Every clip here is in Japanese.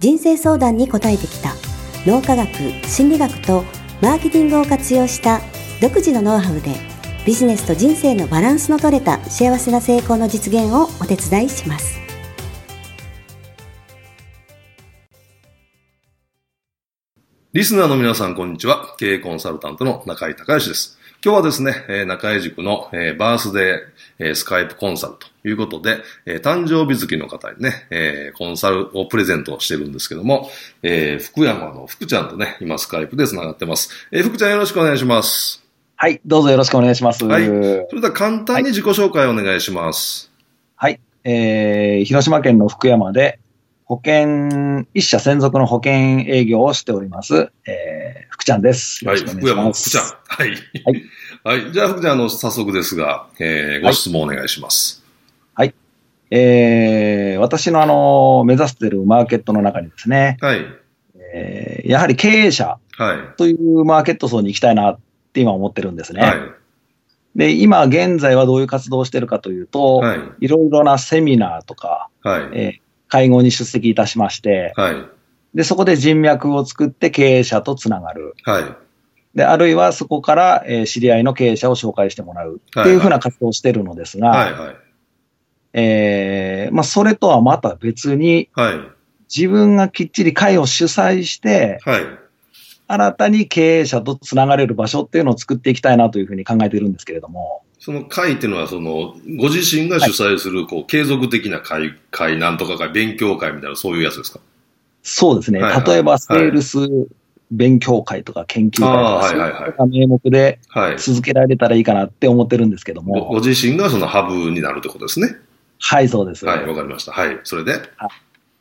人生相談に応えてきた脳科学心理学とマーケティングを活用した独自のノウハウでビジネスと人生のバランスの取れた幸せな成功の実現をお手伝いしますリスナーの皆さん、こんにちは。経営コンサルタントの中井隆義です。今日はですね、中井塾の、バースデー、えースカイプコンサルということで、えー誕生日月の方にね、えーコンサルをプレゼントしてるんですけども、えー福山の福ちゃんとね、今スカイプで繋がってます。えー福ちゃんよろしくお願いします。はい、どうぞよろしくお願いします。はいはそれでは簡単に自己紹介をお願いします。い、えー、広島県の福山で保険、一社専属の保険営業をしております、えー、福ちゃんです。よはい、福山の。福ちゃん。はい。はい。じゃあ福ちゃん、あの、早速ですが、えーご質問お願いします。えー、私のあの、目指しているマーケットの中にですね、はい。えー、やはり経営者はい。というマーケット層に行きたいなって今思ってるんですね。はい。で、今現在はどういう活動をしているかというと、はい。いろいろなセミナーとか、はい。えー会合に出席いたしまして、はい。で、そこで人脈を作って経営者とつながる。はい。で、あるいはそこから、えー知り合いの経営者を紹介してもらうっていうふうな活動をしているのですが、はい。はい。えーまあ、それとはまた別に、はい。自分がきっちり会を主催して、はい。新たに経営者とつながれる場所っていうのを作っていきたいなというふうに考えているんですけれども、その会っていうのは、その、ご自身が主催する、こう、継続的な会、会なんとか会、勉強会みたいな、そういうやつですか？そうですね。はいはい例えば、セールス勉強会とか研究会とか、そういう名目ではい。続けられたらいいかなって思ってるんですけどごごも、自身がそのハブになるってことですね。はい、そうです。はい、わかりました。はい。それで？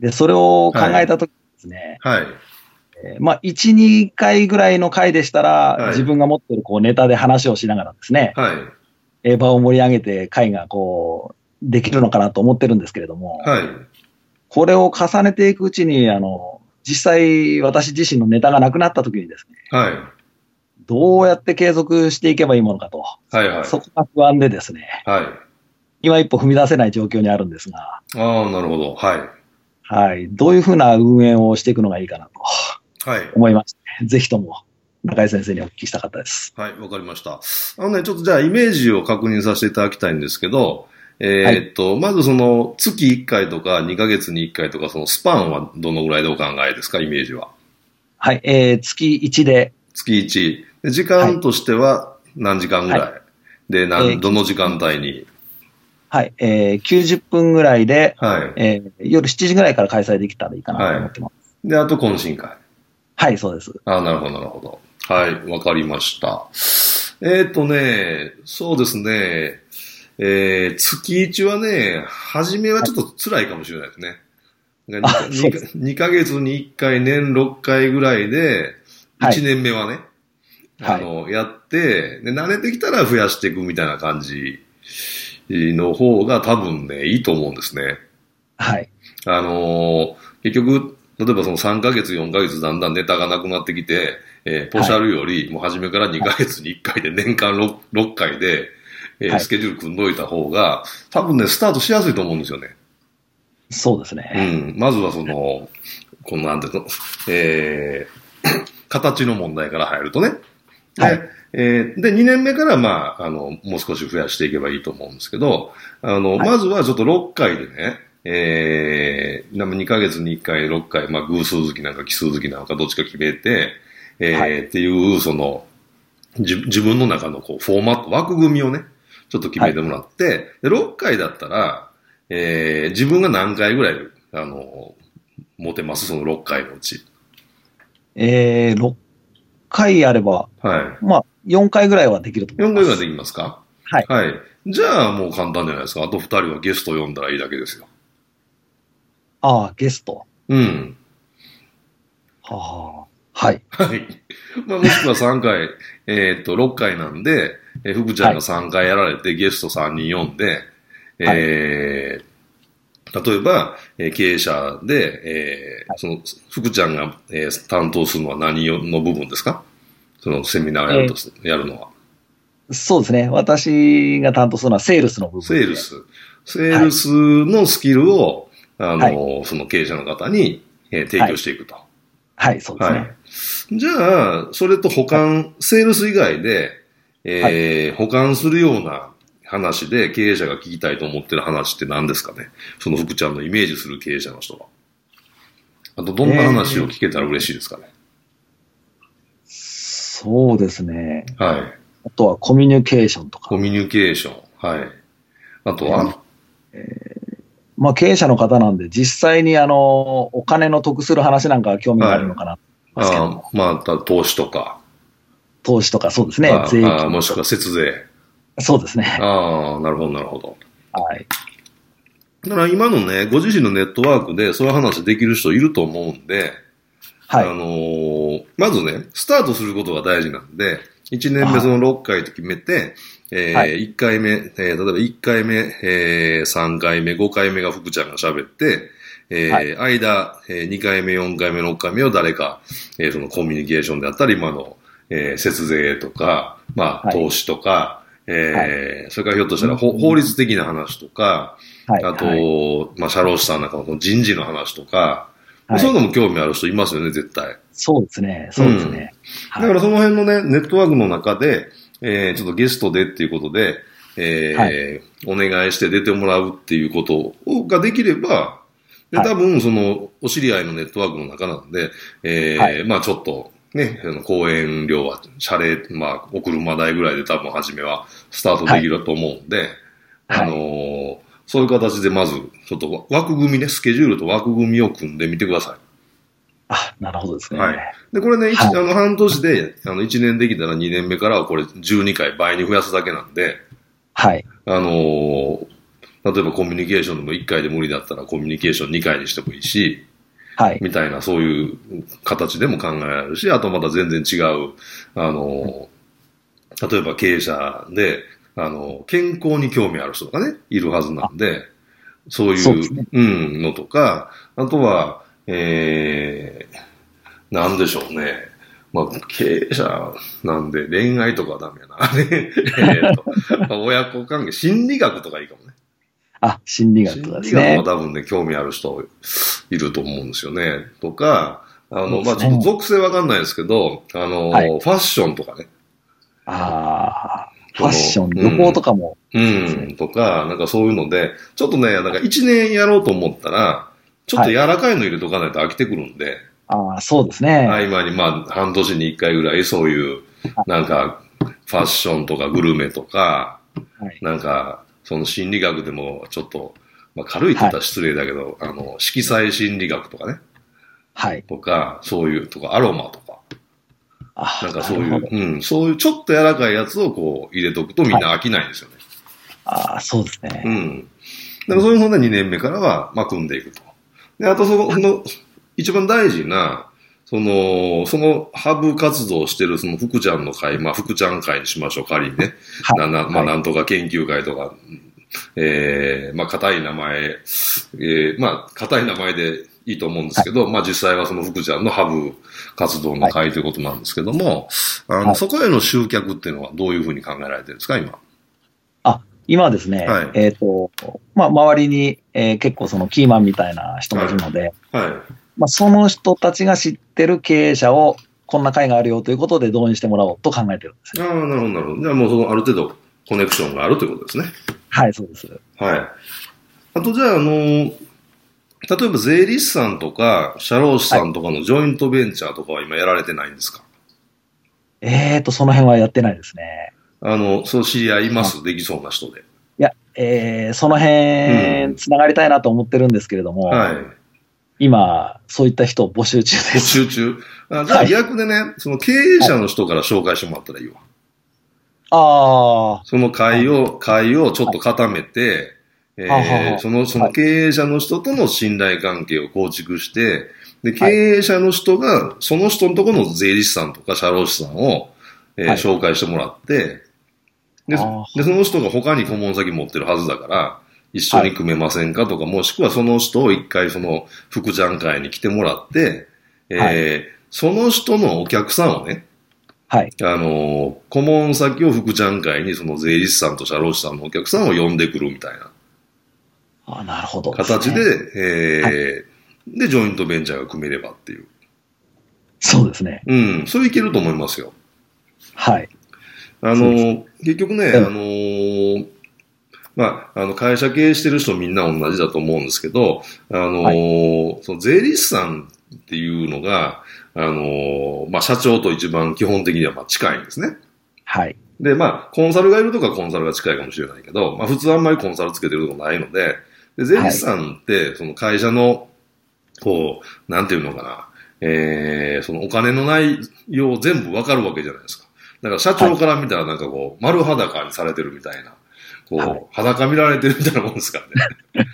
で、それを考えたときですね、はい。えーまあ、1、2回ぐらいの回でしたら、はい自分が持ってるこうネタで話をしながらですね、はい。えー場を盛り上げて会がこう、できるのかなと思ってるんですけれども、はい。これを重ねていくうちに、あの、実際私自身のネタがなくなった時にですね、はい。どうやって継続していけばいいものかと、はい。はい。そこが不安でですね、はい。今一歩踏み出せない状況にあるんですが、ああ、なるほど。はい。はい、どういうふうな運営をしていくのがいいかなとはい。思いまして、ぜひとも中井先生にお聞きしたかったです。はい、わかりました。あのね、ちょっとじゃあイメージを確認させていただきたいんですけど、えーっと、まずその月1回とか2ヶ月に1回とかそのスパンはどのぐらいでお考えですか、イメージは。はい、えー、月1で、月1。で時間としては何時間ぐらい、はで、なんえーどの時間帯に？はい、えー、90分ぐらいで、はい。えー、夜7時ぐらいから開催できたらいいかなと思ってます。で、あと懇親会。はい、そうです。あなるほど、なるほど。はい、わかりました。えーっとね、そうですね、えー、月1はね、初めはちょっと辛いかもしれないですね。あそうで 2, ヶ月に1回、年6回ぐらいで、はい1年目はね、はいあの、やって、で、慣れてきたら増やしていくみたいな感じの方が多分ね、いいと思うんですね。はい。あのー結局、例えばその3ヶ月、4ヶ月だんだんネタがなくなってきて、えーポシャルより、もう初めから2ヶ月に1回で年間 6, 6回で、えーはいスケジュール組んどいた方が、多分ね、スタートしやすいと思うんですよね。そうですうね。ん。まずはその、このなんていうの、えー 形の問題から入るとね。で、はいえーで、2年目から、まあ、あの、もう少し増やしていけばいいと思うんですけど、あの、はいまずはちょっと6回でね、えー、2ヶ月に1回、6回、まあ、偶数月なんか奇数月なのかどっちか決めて、えーはいっていう、その、自自分の中のこうフォーマット、枠組みをね、ちょっと決めてもらって、で6回だったら、えー自分が何回ぐらい、あの、持てます？その6回のうち。えー、6回あれば、はい。まあ、4回ぐらいはできると思い4ます。回ができますか？はい。はい。じゃあもう簡単じゃないですか。あと2人はゲスト呼んだらいいだけですよ。ああ、ゲスト。うん。はあ。はい。はい。まあ、もしくは3回、えーっと、6回なんで、えー福ちゃんが3回やられて、ゲスト3人呼んで、えー例えば、えー経営者で、えーその、福ちゃんが、えー担当するのは何の部分ですか？そのセミナーをやるとす、やるのは。そうですね。私が担当するのはセールスの部分で。セールス。セールスのスキルを、あの、その経営者の方に、えー提供していくと。はい、そうですね。はい。じゃあ、それと保管、セールス以外で、えー保管するような話で経営者が聞きたいと思ってる話って何ですかね？その福ちゃんのイメージする経営者の人は。あと、どんな話を聞けたら嬉しいですかね、そうですね。はい。あとはコミュニケーションとかコ。ミュニケーション。はい。あとは、まあ経営者の方なんで実際にあの、お金の得する話なんかは興味があるのかな。ますけどもあーまあ、投資とか、投資とかそうですねあ。税ーあ。もしくは節税。そうですね。ああ、なるほど、なるほど。はい。だから今のね、ご自身のネットワークでそういう話できる人いると思うんで、はい。あのーまずね、スタートすることが大事なんで、1年目その6回と決めて、えーはい1回目、えー例えば1回目、えー3回目、5回目が福ちゃんが喋って、えーは間、えー2回目、4回目、6回目を誰か、えーそのコミュニケーションであったり、今の、えー節税とか、まあ、はい。投資とか、えーそれからひょっとしたら、ほ法律的な話とか、はい。あと、はい。まあ、社労士さんなんかの人事の話とか、はい。そういうのも興味ある人いますよね、絶対。そうですね。そうですね。だからその辺のね、ネットワークの中で、えー、ちょっとゲストでっていうことで、えーお願いして出てもらうっていうことをができれば、ではい。多分その、お知り合いのネットワークの中なんで、えーはい。まあちょっと、ね、あの講演料は、謝礼、まあ、お車代ぐらいで多分初めはスタートできると思うんで、はいあのーそういう形でまず、ちょっと枠組みね、スケジュールと枠組みを組んでみてください。あ、なるほどですね。はいで、これね、あの半年で、あの、1年できたら2年目からはこれ12回倍に増やすだけなんで、はい。あのー例えばコミュニケーションでも1回で無理だったらコミュニケーション2回にしてもいいし、はい。みたいなそういう形でも考えられるし、あとまた全然違う、あのー例えば経営者で、あのー健康に興味ある人とかね、いるはずなんで、そういう、ねうん、のとか、あとは、えー、なんでしょうね。まあ、経営者なんで恋愛とかはダメやな。ね えっと、まあ親子関係、心理学とかいいかもね。あ、心理学心とかですね理学は。多分ね、興味ある人いると思うんですよね。とか、あの、まあちょっと属性わかんないですけど、あの、はいファッションとかね。ああ、ファッション、うん旅行とかも。うん、とか、なんかそういうので、ちょっとね、なんか一年やろうと思ったら、ちょっと柔らかいの入れとかないと飽きてくるんで、ああ、そうですね。合間にまあ半年に一回ぐらいそういう、なんか、ファッションとかグルメとか、はい。なんか、その心理学でもちょっと、まあ軽いって言ったら失礼だけど、あの、色彩心理学とかね、はい。とか、そういう、とか、アロマとか、あなんかそういううん、そういうちょっと柔らかいやつをこう入れとくとみんな飽きないんですよね。ああ、そうですうね。ん。だからそういうので2年目からは、まあ、組んでいくと。で、あとその、その、一番大事な、その、そのハブ活動をしてるその福ちゃんの会、まあ、福ちゃん会にしましょう、仮にね。はいななまあ、はいなんとか研究会とか、ええまあ、硬い名前、ええまあ、硬い名前でいいと思うんですけど、まあ、実際はその福ちゃんのハブ活動の会ということなんですけども、あの、はいそこへの集客っていうのはどういうふうに考えられてるんですか、今？あ、今はですね、はいえっ、と、まあ、周りに、えー結構そのキーマンみたいな人がいるので、はい。まあ、その人たちが知ってる経営者を、こんな会があるよということで導入してもらおうと考えてるんですよ。ああ、なるほど、なるほど。じゃあもうそのある程度コネクションがあるということですね。はい、そうです。はい。あとじゃあ、あの、例えば税理士さんとか、社労士さんとかのジョイントベンチャーとかは今やられてないんですか？えっ、と、その辺はやってないですね。あの、そう知り合います？できそうな人で。いや、えーそのうん辺、つながりたいなと思ってるんですけれども、はい。今、そういった人を募集中で募す。集中？あじゃあはい。逆でね、その経営者の人から紹介してもらったらいいわ。ああ、その会を、会をちょっと固めて、えその、その経営者の人との信頼関係を構築して、で、経営者の人が、その人のところの税理士さんとか社労士さんを、えーはい。紹介してもらって、で、でその人が他に顧問先持ってるはずだから、一緒に組めませんかとか、もしくはその人を一回その福ちゃん会に来てもらって、えーはその人のお客さんをね、はい。あのー顧問先を福ちゃん会にその税理士さんと社労士さんのお客さんを呼んでくるみたいなあなるほど、形で、ね。えーで、ジョイントベンチャーが組めればっていう。そうですね。うん、それいけると思いますよ。はい。あの結局ね、うんあのーまあ、あの、会社経営してる人みんな同じだと思うんですけど、あのーその税理士さんっていうのが、あのーまあ、社長と一番基本的にはまあ近いんですね。はい。で、まあ、コンサルがいるとかコンサルが近いかもしれないけど、まあ、普通あんまりコンサルつけてるとこないので、で、税理士さんって、その会社の、こう、なんていうのかな、えー、そのお金の内容全部わかるわけじゃないですか。だから社長から見たらなんかこう、丸裸にされてるみたいな、こう、はい裸見られてるみたいなもんですからね。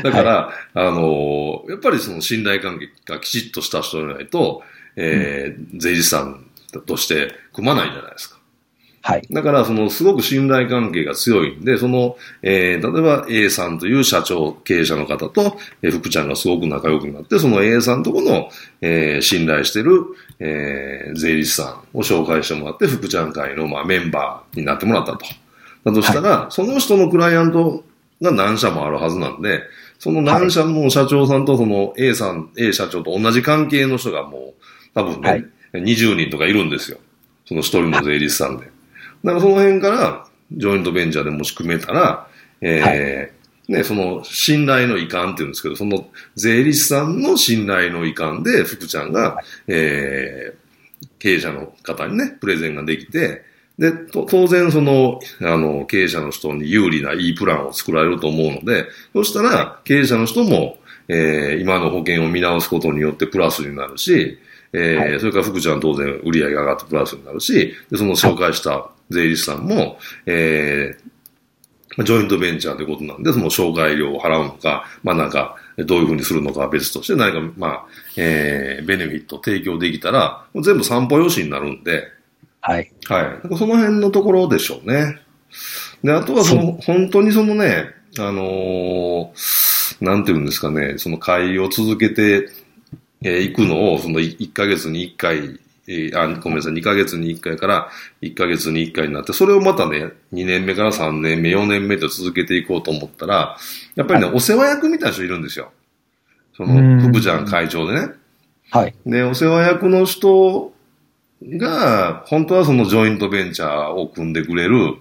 だから、あのーやっぱりその信頼関係がきちっとした人じゃないと、えー税理士さんとして組まないじゃないですか。はい。だから、その、すごく信頼関係が強いんで、その、えー、例えば A さんという社長、経営者の方と、えー福ちゃんがすごく仲良くなって、その A さんとこの、えー信頼してる、えー税理士さんを紹介してもらって、福ちゃん会の、まあ、メンバーになってもらったと。だとしたら、その人のクライアントが何社もあるはずなんで、その何社の社長さんとその A さん、A 社長と同じ関係の人がもう、多分ね、はい20人とかいるんですよ。その一人の税理士さんで。だからその辺から、ジョイントベンチャーでもし組めたら、えーね、その信頼の遺憾っていうんですけど、その税理士さんの信頼の遺憾で、福ちゃんが、えー経営者の方にね、プレゼンができて、で、と当然その、あの、経営者の人に有利ないいプランを作られると思うので、そしたら、経営者の人も、えー今の保険を見直すことによってプラスになるし、えーはい。それから福ちゃん当然売り上げが上がってプラスになるし、で、その紹介した税理士さんも、えーまあジョイントベンチャーということなんで、その紹介料を払うのか、まあなんか、どういうふうにするのかは別として、何か、まあ、えーベネフィット提供できたら、全部散歩用紙になるんで、はい。はい。なんかその辺のところでしょうね。で、あとはその、本当にそのね、あのーなんていうんですかね、その会を続けて、えー行くのを、その1ヶ月に1回、えーあ、ごめんなさい、2ヶ月に1回から1ヶ月に1回になって、それをまたね、2年目から3年目、4年目と続けていこうと思ったら、やっぱりね、お世話役みたいな人いるんですよ。そうんの、福ちゃん会長でね。はい。で、お世話役の人が、本当はそのジョイントベンチャーを組んでくれる、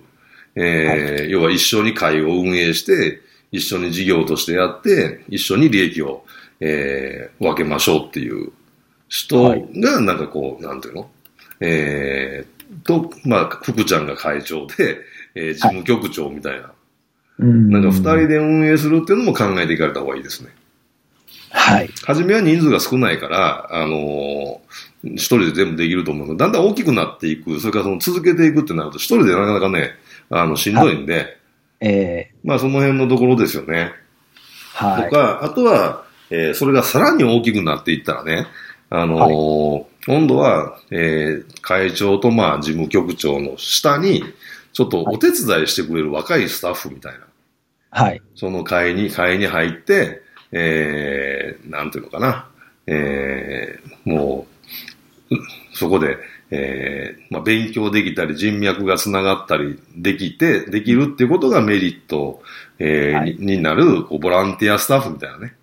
えー要は一緒に会を運営して、一緒に事業としてやって、一緒に利益を、えー分けましょうっていう人はいが、なんかこう、なんていうの？えーと、まあ、福ちゃんが会長で、えー事務局長みたいな。うんなんか二人で運営するっていうのも考えていかれた方がいいですね。はい。初めは人数が少ないから、あのー一人で全部できると思うだんだん大きくなっていく、それからその続けていくってなると、一人でなかなかね、あの、しんどいんで、えまあその辺のところですよね。ー、はい。とか、あとは、えーそれがさらに大きくなっていったらね、あのー今度は、えー会長とまあ事務局長の下に、ちょっとお手伝いしてくれる若いスタッフみたいな。はい。その会に、会に入って、えー、なんていうのかな、えー、もう、う そこで、えー、まあ、勉強できたり、人脈がつながったりできて、できるっていうことがメリット、えーはいにになる、こう、ボランティアスタッフみたいなね。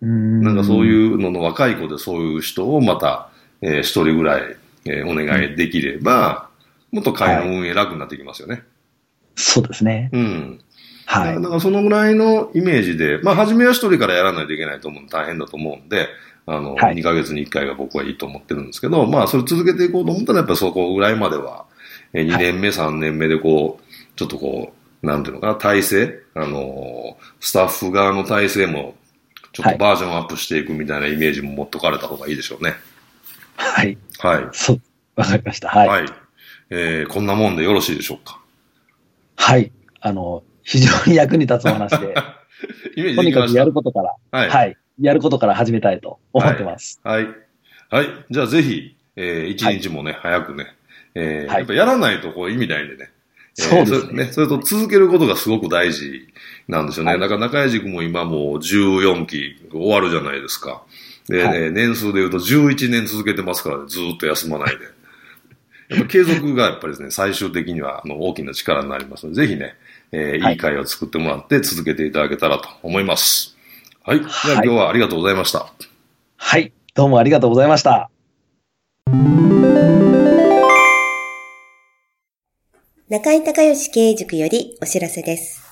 ななんかそういうのの若い子でそういう人をまた、えー一人ぐらい、えーお願いできれば、もっと会の運営楽になってきますよね。そうですね。うん。はい。だからそのぐらいのイメージで、まあ、初めは一人からやらないといけないと思う大変だと思うんで、あの、はい2ヶ月に1回が僕はいいと思ってるんですけど、まあ、それ続けていこうと思ったら、やっぱりそこぐらいまでは、えー2年目、3年目でこう、ちょっとこう、なんていうのかな、体制、あのー、スタッフ側の体制も、ちょっとバージョンアップしていくみたいなイメージも持っとかれた方がいいでしょうね。はい。はい。そう。わかりました。はい。はい。えーこんなもんでよろしいでしょうか？はい。あの、非常に役に立つお話で、イメージとにかく。やることから、はい。はい。やることから始めたいと思ってます。はい。はい。じゃあぜひ、えー、一日もね、早くね、えーはいやっぱやらないとこう意味ないんでね。えーそうですねそれね。それと続けることがすごく大事なんですよね。はいだから中井塾も今もう14期終わるじゃないですか。で、はいえー年数で言うと11年続けてますからね、ずーっと休まないで。やっぱ継続がやっぱりですね、最終的にはあの大きな力になりますので、ぜひね、えーはいいい会を作ってもらって続けていただけたらと思います。はい。じゃあはい今日はありがとうございました。はい。どうもありがとうございました。中井隆義経営塾よりお知らせです。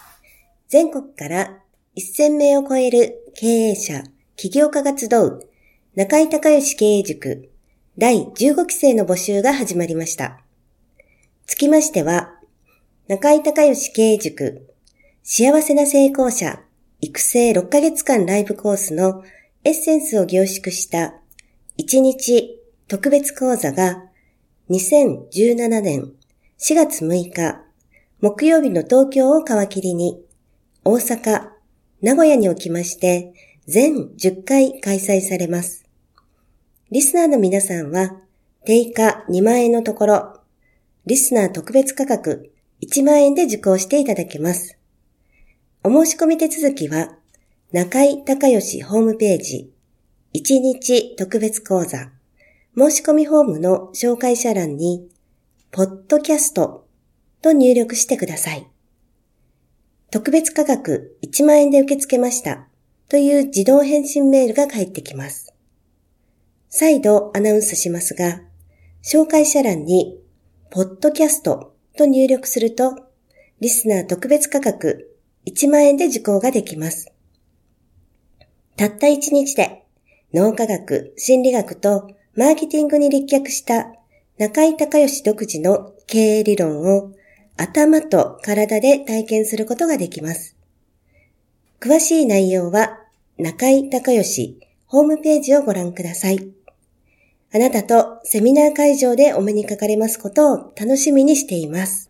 全国から1000名を超える経営者、起業家が集う中井隆義経営塾第15期生の募集が始まりました。つきましては、中井隆義経営塾幸せな成功者育成6ヶ月間ライブコースのエッセンスを凝縮した1日特別講座が2017年4月6日、木曜日の東京を皮切りに、大阪、名古屋におきまして、全10回開催されます。リスナーの皆さんは、定価2万円のところ、リスナー特別価格1万円で受講していただけます。お申し込み手続きは、中井隆義ホームページ、1日特別講座、申し込みフォームの紹介者欄に、ポッドキャストと入力してください。特別価格1万円で受け付けましたという自動返信メールが返ってきます。再度アナウンスしますが、紹介者欄に、ポッドキャストと入力すると、リスナー特別価格1万円で受講ができます。たった1日で、脳科学、心理学とマーケティングに立脚した中井隆義独自の経営理論を頭と体で体験することができます。詳しい内容は中井隆義ホームページをご覧ください。あなたとセミナー会場でお目にかかれますことを楽しみにしています。